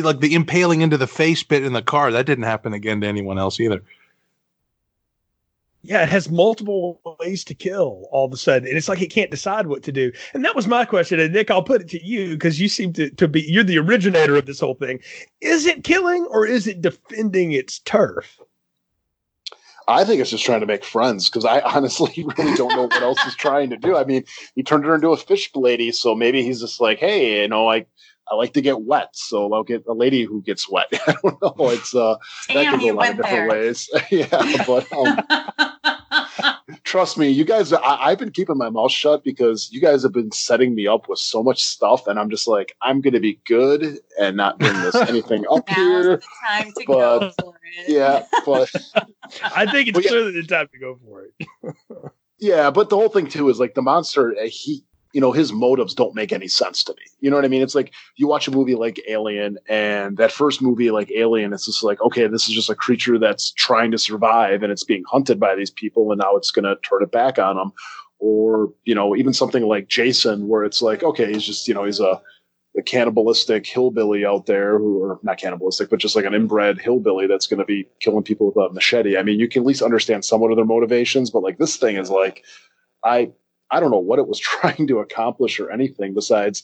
like the impaling into the face bit in the car that didn't happen again to anyone else either. Yeah, it has multiple ways to kill all of a sudden. And it's like it can't decide what to do. And that was my question. And Nick, I'll put it to you because you seem to, to be, you're the originator of this whole thing. Is it killing or is it defending its turf? I think it's just trying to make friends because I honestly really don't know what else he's trying to do. I mean, he turned her into a fish lady, so maybe he's just like, hey, you know, I I like to get wet, so I'll get a lady who gets wet. I don't know. It's uh, that Damn, could go a lot of different there. ways. yeah, but um, trust me, you guys. I, I've been keeping my mouth shut because you guys have been setting me up with so much stuff, and I'm just like, I'm gonna be good and not bring this anything up Now's here. the time to go for it. Yeah, but I think it's Well, yeah. clearly the time to go for it. Yeah, but the whole thing too is like the monster. uh, He, you know, his motives don't make any sense to me. You know what I mean? It's like you watch a movie like Alien, and that first movie, like Alien, it's just like, okay, this is just a creature that's trying to survive, and it's being hunted by these people, and now it's going to turn it back on them. Or you know, even something like Jason, where it's like, okay, he's just you know, he's a cannibalistic hillbilly out there who are not cannibalistic, but just like an inbred hillbilly that's going to be killing people with a machete. I mean, you can at least understand somewhat of their motivations, but like this thing is like, I, I don't know what it was trying to accomplish or anything besides,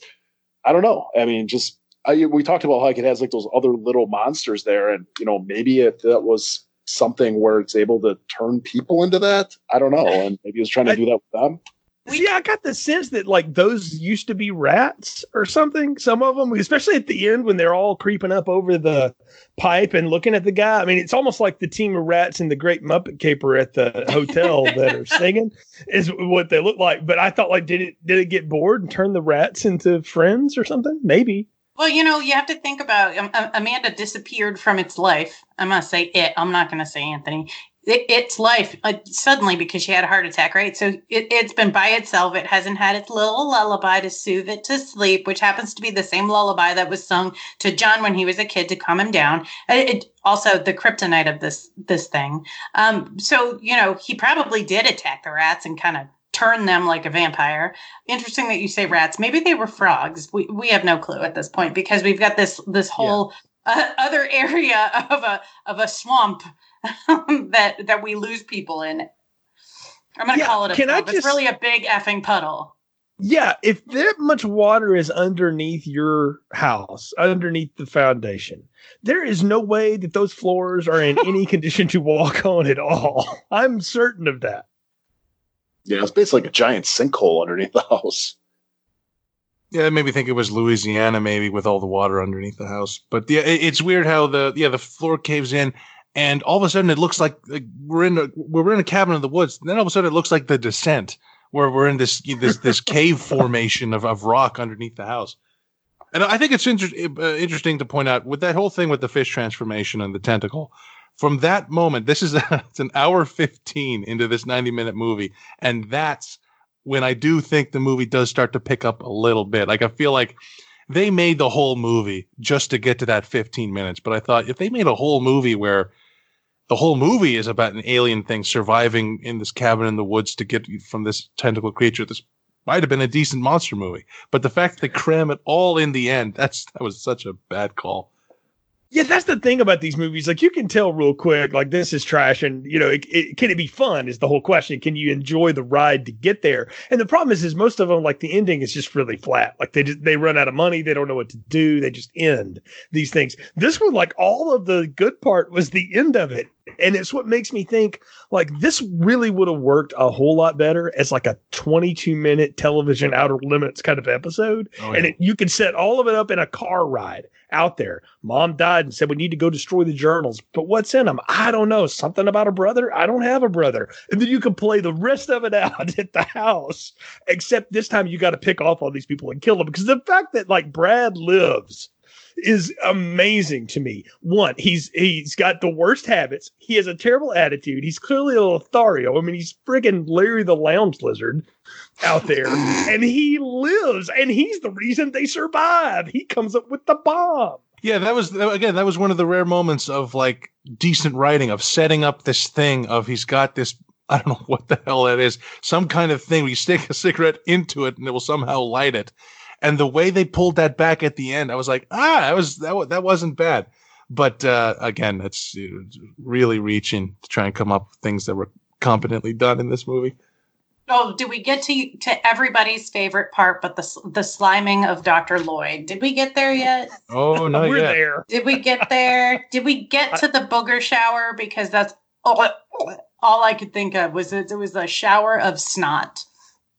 I don't know. I mean, just I, we talked about how like it has like those other little monsters there, and you know maybe it that was something where it's able to turn people into that. I don't know, and maybe it was trying to do that with them. See, I got the sense that like those used to be rats or something. Some of them, especially at the end when they're all creeping up over the pipe and looking at the guy. I mean, it's almost like the team of rats in the Great Muppet Caper at the hotel that are singing is what they look like. But I thought, like, did it did it get bored and turn the rats into friends or something? Maybe. Well, you know, you have to think about um, Amanda disappeared from its life. I'm going to say it. I'm not going to say Anthony it, its life uh, suddenly because she had a heart attack, right? So it, has been by itself. It hasn't had its little lullaby to soothe it to sleep, which happens to be the same lullaby that was sung to John when he was a kid to calm him down. Uh, it, also, the kryptonite of this this thing. Um, so you know, he probably did attack the rats and kind of turn them like a vampire. Interesting that you say rats. Maybe they were frogs. We we have no clue at this point because we've got this this whole yeah. uh, other area of a of a swamp that that we lose people in. I'm going to yeah, call it a can I just, It's really a big effing puddle. Yeah, if that much water is underneath your house, underneath the foundation, there is no way that those floors are in any condition to walk on at all. I'm certain of that. Yeah, it's basically like a giant sinkhole underneath the house. Yeah, it made me think it was Louisiana, maybe with all the water underneath the house. But yeah, it's weird how the yeah the floor caves in, and all of a sudden it looks like, like we're in a we're in a cabin in the woods. And then all of a sudden it looks like the descent, where we're in this this this cave formation of, of rock underneath the house. And I think it's inter- uh, interesting to point out with that whole thing with the fish transformation and the tentacle. From that moment, this is a, it's an hour fifteen into this ninety minute movie, and that's when I do think the movie does start to pick up a little bit. Like I feel like they made the whole movie just to get to that 15 minutes. But I thought if they made a whole movie where the whole movie is about an alien thing surviving in this cabin in the woods to get from this tentacle creature, this might have been a decent monster movie. But the fact that they cram it all in the end, that's that was such a bad call. Yeah, that's the thing about these movies. Like you can tell real quick, like this is trash, and you know, it, it, can it be fun? Is the whole question. Can you enjoy the ride to get there? And the problem is, is most of them like the ending is just really flat. Like they just they run out of money, they don't know what to do, they just end these things. This one, like all of the good part was the end of it, and it's what makes me think like this really would have worked a whole lot better as like a 22 minute television outer limits kind of episode. Oh, yeah. and it, you could set all of it up in a car ride out there. Mom died and said we need to go destroy the journals. But what's in them i don't know. Something about a brother? I don't have a brother. And then you can play the rest of it out at the house. Except this time you got to pick off all these people and kill them because the fact that like brad lives is amazing to me. One, he's he's got the worst habits. He has a terrible attitude. He's clearly a Lothario. I mean, he's friggin' Larry the Lounge Lizard out there, and he lives, and he's the reason they survive. He comes up with the bomb. Yeah, that was again. That was one of the rare moments of like decent writing of setting up this thing of he's got this. I don't know what the hell that is. Some kind of thing. We stick a cigarette into it and it will somehow light it and the way they pulled that back at the end, I was like, ah, that was that that wasn't bad. But uh, again, that's really reaching to try and come up with things that were competently done in this movie. Oh, did we get to to everybody's favorite part, but the the sliming of Doctor Lloyd? Did we get there yet? Oh, no, we're yet. there. Did we get there? Did we get to the booger shower? Because that's all, all I could think of was it, it was a shower of snot.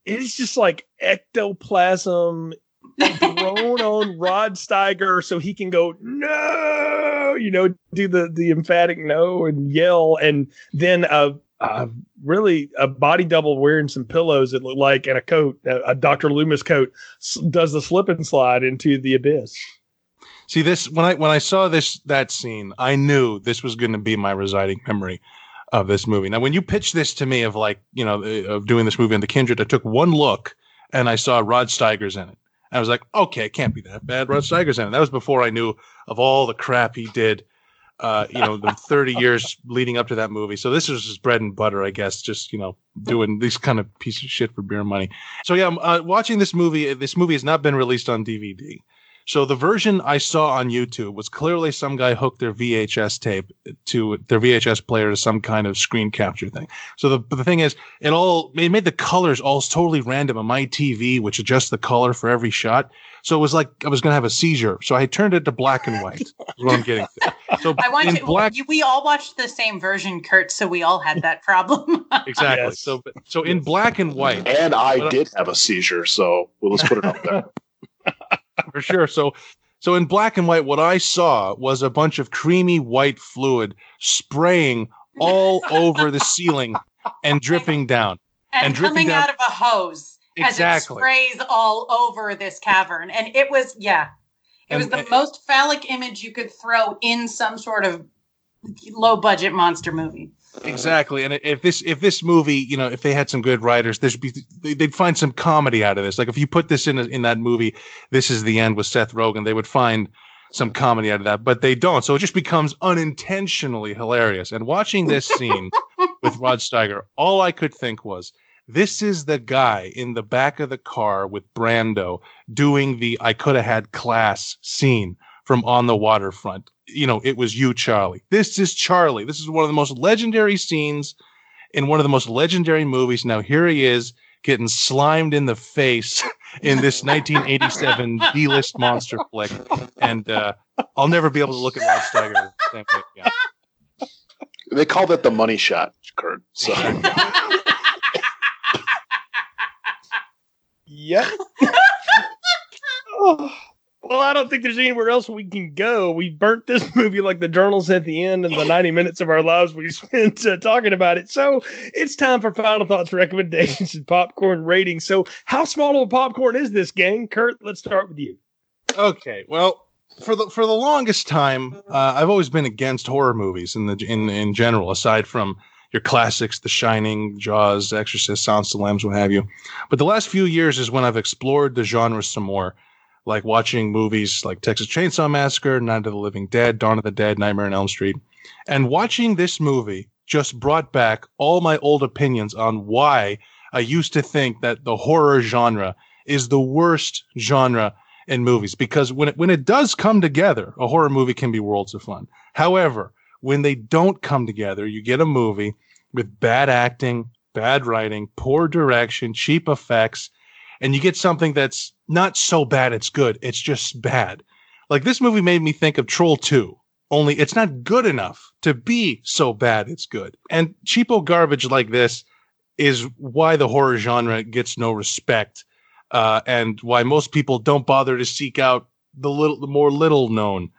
It's just like ectoplasm thrown on Rod Steiger so he can go no, you know, do the the emphatic no and yell, and then a, a really a body double wearing some pillows it looked like and a coat, a, a Dr. Loomis coat, does the slip and slide into the abyss. See this when I when I saw this that scene, I knew this was going to be my residing memory of this movie. Now, when you pitched this to me of like you know eh, of doing this movie in the Kindred, I took one look and I saw Rod Steiger's in it. I was like, okay, it can't be that bad. Rod Steiger's in it. That was before I knew of all the crap he did, uh, you know, the 30 years leading up to that movie. So this was his bread and butter, I guess, just, you know, doing these kind of pieces of shit for beer money. So yeah, I'm uh, watching this movie. This movie has not been released on DVD. So the version I saw on YouTube was clearly some guy hooked their VHS tape to their VHS player to some kind of screen capture thing. So the the thing is, it all it made the colors all totally random on my TV, which adjusts the color for every shot. So it was like I was going to have a seizure. So I turned it to black and white. is what I'm getting. To. So I want in to. black, We all watched the same version, Kurt, so we all had that problem. exactly. Yes. So so in black and white. And I But- uh, did have a seizure, so well, let's put it out there. for sure. So, so in black and white, what I saw was a bunch of creamy white fluid spraying all over the ceiling and dripping down. and, And dripping coming down- out of a hose as it sprays all over this cavern. And it was, yeah, it was the and- most phallic image you could throw in some sort of low budget monster movie. Uh, exactly. And if this if this movie, you know, if they had some good writers, there should be they- they'd find some comedy out of this. Like if you put this in a, in that movie, this is the end with Seth Rogen, they would find some comedy out of that, but they don't. So it just becomes unintentionally hilarious. And watching this scene with Rod Steiger, all I could think was, this is the guy in the back of the car with Brando doing the I could have had class scene from On the Waterfront. You know, it was you, Charlie. This is Charlie. This is one of the most legendary scenes in one of the most legendary movies. Now here he is getting slimed in the face in this 1987 D-list monster flick, and uh, I'll never be able to look at Rod Steiger the same way again. They call that the money shot, Kurt. So Yep. Oh, well, I don't think there's anywhere else we can go. We burnt this movie like the journals at the end and the 90 minutes of our lives we spent uh, talking about it. So it's time for final thoughts, recommendations, and popcorn ratings. So, how small of a popcorn is this, gang? Kurt, let's start with you. Okay, well, for the for the longest time, uh, I've always been against horror movies in the in in general, aside from your classics, The Shining, Jaws, Exorcist, Silence of the Lambs, what have you. But the last few years is when I've explored the genre some more, like watching movies like Texas Chainsaw Massacre, Night of the Living Dead, Dawn of the Dead, Nightmare on Elm Street, and watching this movie just brought back all my old opinions on why I used to think that the horror genre is the worst genre in movies because when it, when it does come together, a horror movie can be worlds of fun. However, when they don't come together, you get a movie with bad acting, bad writing, poor direction, cheap effects, and you get something that's not so bad it's good. It's just bad. Like this movie made me think of Troll 2, only it's not good enough to be so bad it's good. And cheapo garbage like this is why the horror genre gets no respect uh, and why most people don't bother to seek out the little, the more little known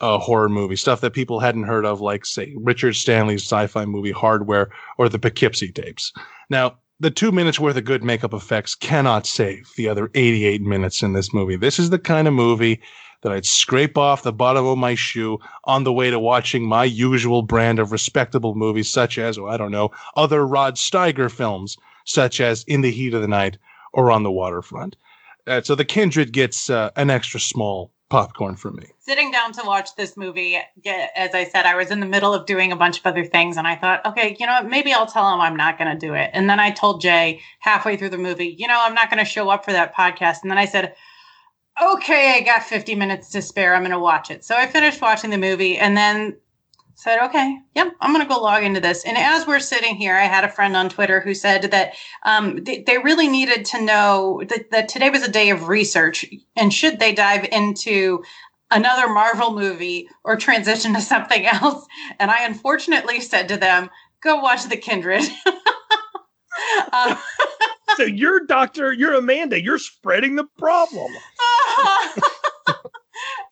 uh, horror movie stuff that people hadn't heard of, like say Richard Stanley's sci-fi movie Hardware or the Poughkeepsie tapes. Now, the two minutes worth of good makeup effects cannot save the other 88 minutes in this movie. This is the kind of movie that I'd scrape off the bottom of my shoe on the way to watching my usual brand of respectable movies, such as, oh, I don't know, other Rod Steiger films, such as In the Heat of the Night or On the Waterfront. Uh, so the Kindred gets uh, an extra small popcorn for me. Sitting down to watch this movie, as I said, I was in the middle of doing a bunch of other things, and I thought, okay, you know what? Maybe I'll tell him I'm not going to do it. And then I told Jay halfway through the movie, you know, I'm not going to show up for that podcast. And then I said, okay, I got 50 minutes to spare. I'm going to watch it. So I finished watching the movie and then said, okay, yep, I'm going to go log into this. And as we're sitting here, I had a friend on Twitter who said that um, they, they really needed to know that, that today was a day of research. And should they dive into another Marvel movie or transition to something else? And I unfortunately said to them, go watch The Kindred. um, So you're Doctor, you're Amanda, you're spreading the problem.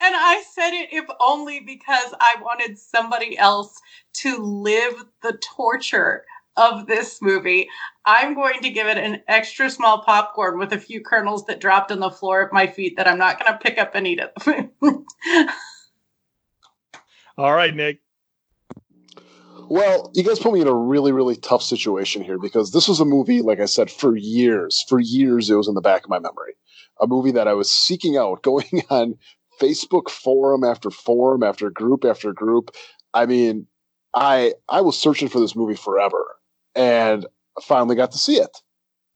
and I said it if only because I wanted somebody else to live the torture of this movie. I'm going to give it an extra small popcorn with a few kernels that dropped on the floor at my feet that I'm not going to pick up and eat it. All right, Nick. Well, you guys put me in a really, really tough situation here because this was a movie, like I said, for years, for years, it was in the back of my memory. A movie that I was seeking out, going on Facebook forum after forum after group after group. I mean, I I was searching for this movie forever and finally got to see it.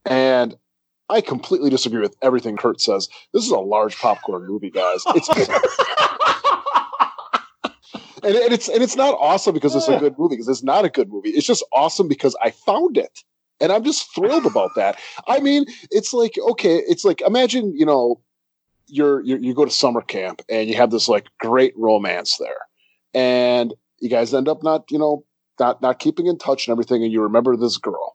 And I completely disagree with everything Kurt says. This is a large popcorn movie, guys. It's and, and it's and it's not awesome because it's a good movie because it's not a good movie. It's just awesome because I found it. And I'm just thrilled about that. I mean, it's like okay, it's like imagine, you know, you're, you're you go to summer camp and you have this like great romance there. And you guys end up not, you know, not not keeping in touch and everything and you remember this girl.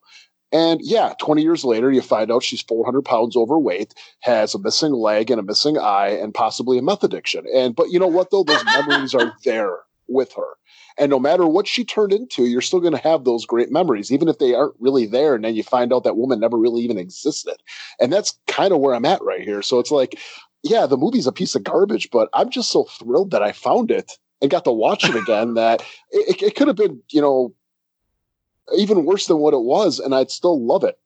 And yeah, 20 years later, you find out she's 400 pounds overweight, has a missing leg and a missing eye, and possibly a meth addiction. And but you know what though, those memories are there with her. And no matter what she turned into, you're still going to have those great memories, even if they aren't really there. And then you find out that woman never really even existed. And that's kind of where I'm at right here. So it's like, yeah, the movie's a piece of garbage, but I'm just so thrilled that I found it and got to watch it again that it, it could have been, you know, even worse than what it was. And I'd still love it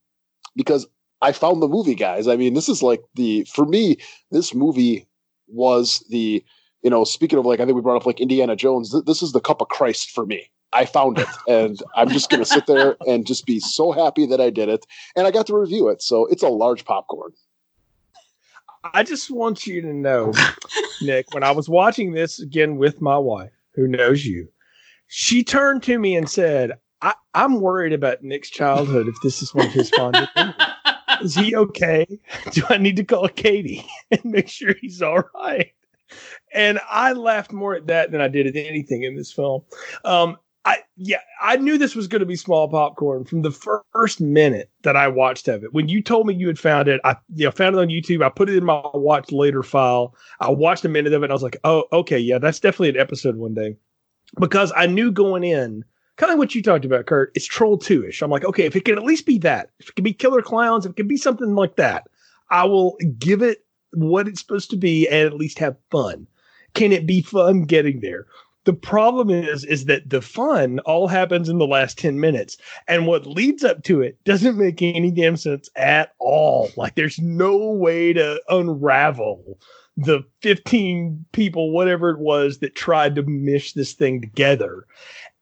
because I found the movie, guys. I mean, this is like the, for me, this movie was the, you know, speaking of like, I think we brought up like Indiana Jones. Th- this is the cup of Christ for me. I found it, and I'm just going to sit there and just be so happy that I did it, and I got to review it. So it's a large popcorn. I just want you to know, Nick, when I was watching this again with my wife, who knows you, she turned to me and said, I, am worried about Nick's childhood if this is one of his fondest memories. Is he okay? Do I need to call Katie and make sure he's all right? and I laughed more at that than I did at anything in this film. Um, I yeah, I knew this was going to be small popcorn from the first minute that I watched of it. When you told me you had found it, I you know, found it on YouTube. I put it in my watch later file. I watched a minute of it. I was like, oh, okay, yeah, that's definitely an episode one day, because I knew going in. Kind of what you talked about, Kurt. It's Troll 2 ish. I'm like, okay, if it can at least be that, if it can be Killer Clowns, if it can be something like that, I will give it what it's supposed to be and at least have fun can it be fun getting there? The problem is, is that the fun all happens in the last 10 minutes. And what leads up to it doesn't make any damn sense at all. Like there's no way to unravel the 15 people, whatever it was, that tried to mish this thing together.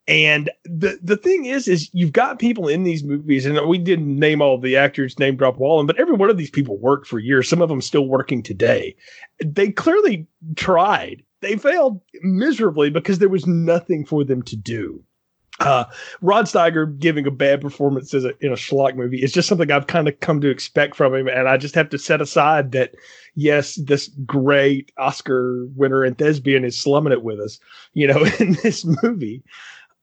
And the the thing is, is you've got people in these movies, and we didn't name all the actors, name drop them, but every one of these people worked for years. Some of them still working today. They clearly tried. They failed miserably because there was nothing for them to do. Uh, Rod Steiger giving a bad performance a, in a schlock movie is just something I've kind of come to expect from him, and I just have to set aside that yes, this great Oscar winner and thespian is slumming it with us, you know, in this movie.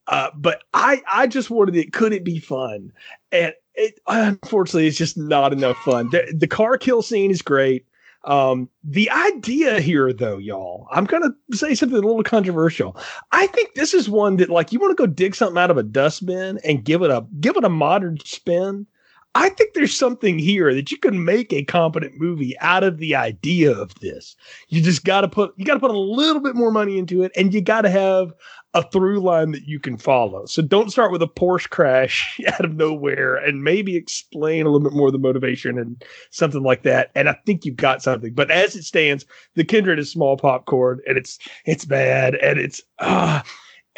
Uh, but I, I just wanted it. Could it be fun? And it, unfortunately, it's just not enough fun. The, the car kill scene is great. Um, the idea here, though, y'all, I'm gonna say something a little controversial. I think this is one that, like, you want to go dig something out of a dustbin and give it a give it a modern spin. I think there's something here that you can make a competent movie out of the idea of this. You just got to put you got to put a little bit more money into it, and you got to have a through line that you can follow. So don't start with a Porsche crash out of nowhere and maybe explain a little bit more of the motivation and something like that. And I think you've got something. But as it stands, the Kindred is small popcorn and it's it's bad and it's uh,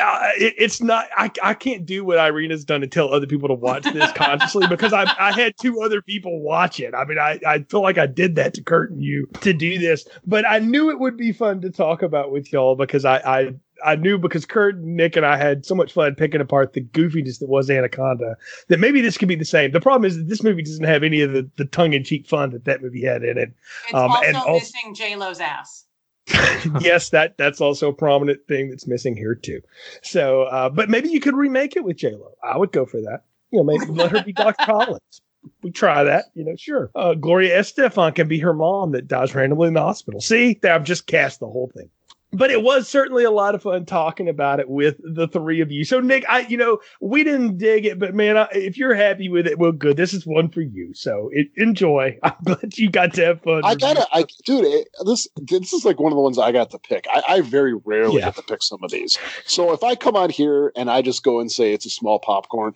uh it, it's not I, I can't do what Irina's done to tell other people to watch this consciously because I I had two other people watch it. I mean I, I feel like I did that to Kurt and you to do this, but I knew it would be fun to talk about with y'all because I I I knew because Kurt, Nick, and I had so much fun picking apart the goofiness that was Anaconda that maybe this could be the same. The problem is that this movie doesn't have any of the, the tongue in cheek fun that that movie had in it. It's um, also and missing J Lo's ass. yes, that that's also a prominent thing that's missing here too. So, uh, but maybe you could remake it with J Lo. I would go for that. You know, maybe let her be Dr. Collins. We try that, you know, sure. Uh, Gloria Estefan can be her mom that dies randomly in the hospital. See, I've just cast the whole thing but it was certainly a lot of fun talking about it with the three of you. So, Nick, I, you know, we didn't dig it, but man, I, if you're happy with it, well, good. This is one for you. So, it, enjoy. I'm glad you got to have fun. I gotta, I, dude, it, this this is like one of the ones I got to pick. I, I very rarely yeah. get to pick some of these. So, if I come on here and I just go and say it's a small popcorn,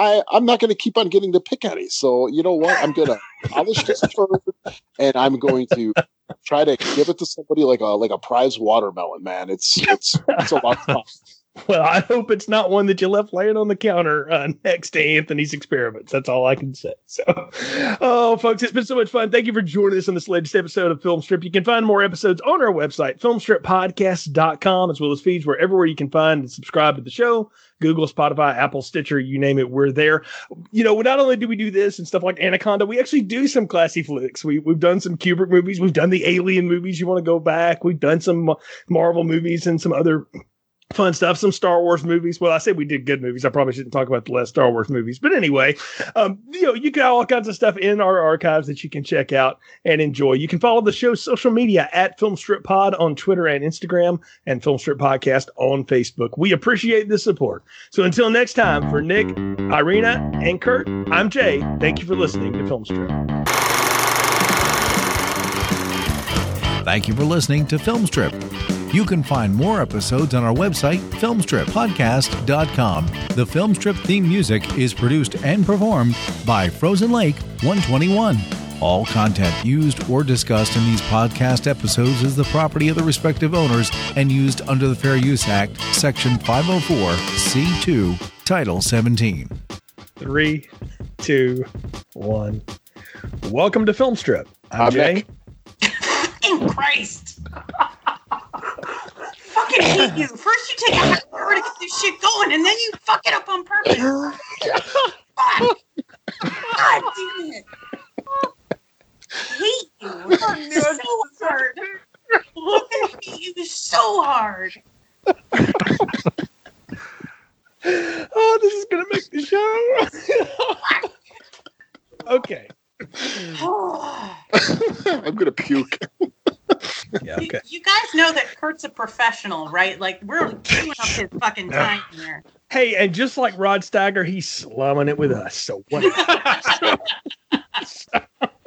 I, I'm not going to keep on getting the pick any. So you know what? I'm going to polish this turd, and I'm going to try to give it to somebody like a like a prize watermelon. Man, it's it's it's a lot of fun. Well, I hope it's not one that you left laying on the counter uh, next to Anthony's experiments. That's all I can say. So, oh, folks, it's been so much fun. Thank you for joining us on this latest episode of Filmstrip. You can find more episodes on our website, filmstrippodcast.com, as well as feeds wherever you can find and subscribe to the show. Google, Spotify, Apple, Stitcher, you name it, we're there. You know, not only do we do this and stuff like Anaconda, we actually do some classy flicks. We, we've done some Kubrick movies. We've done the Alien movies. You want to go back. We've done some Marvel movies and some other fun stuff. Some Star Wars movies. Well, I said we did good movies. I probably shouldn't talk about the last Star Wars movies, but anyway, um, you know, you got all kinds of stuff in our archives that you can check out and enjoy. You can follow the show's social media at Filmstrip Pod on Twitter and Instagram, and Filmstrip Podcast on Facebook. We appreciate the support. So until next time, for Nick, Irina, and Kurt, I'm Jay. Thank you for listening to Filmstrip. Thank you for listening to Filmstrip. You can find more episodes on our website, filmstrippodcast.com. The Filmstrip theme music is produced and performed by Frozen Lake 121. All content used or discussed in these podcast episodes is the property of the respective owners and used under the Fair Use Act, Section 504C2, Title 17. Three, two, one. Welcome to Filmstrip. I'm, I'm Jay. Nick. Fucking Christ. fucking hate you. First you take a half hour to get this shit going, and then you fuck it up on purpose. Fuck. God damn it. I hate you. so hard. I hate you so hard. Oh, this is going to make the show. okay. I'm gonna puke. Yeah, You- okay. You, guys know that Kurt's a professional, right? Like we're chewing up his fucking time here. Hey, and just like Rod Steiger, he's slumming it with us. So what?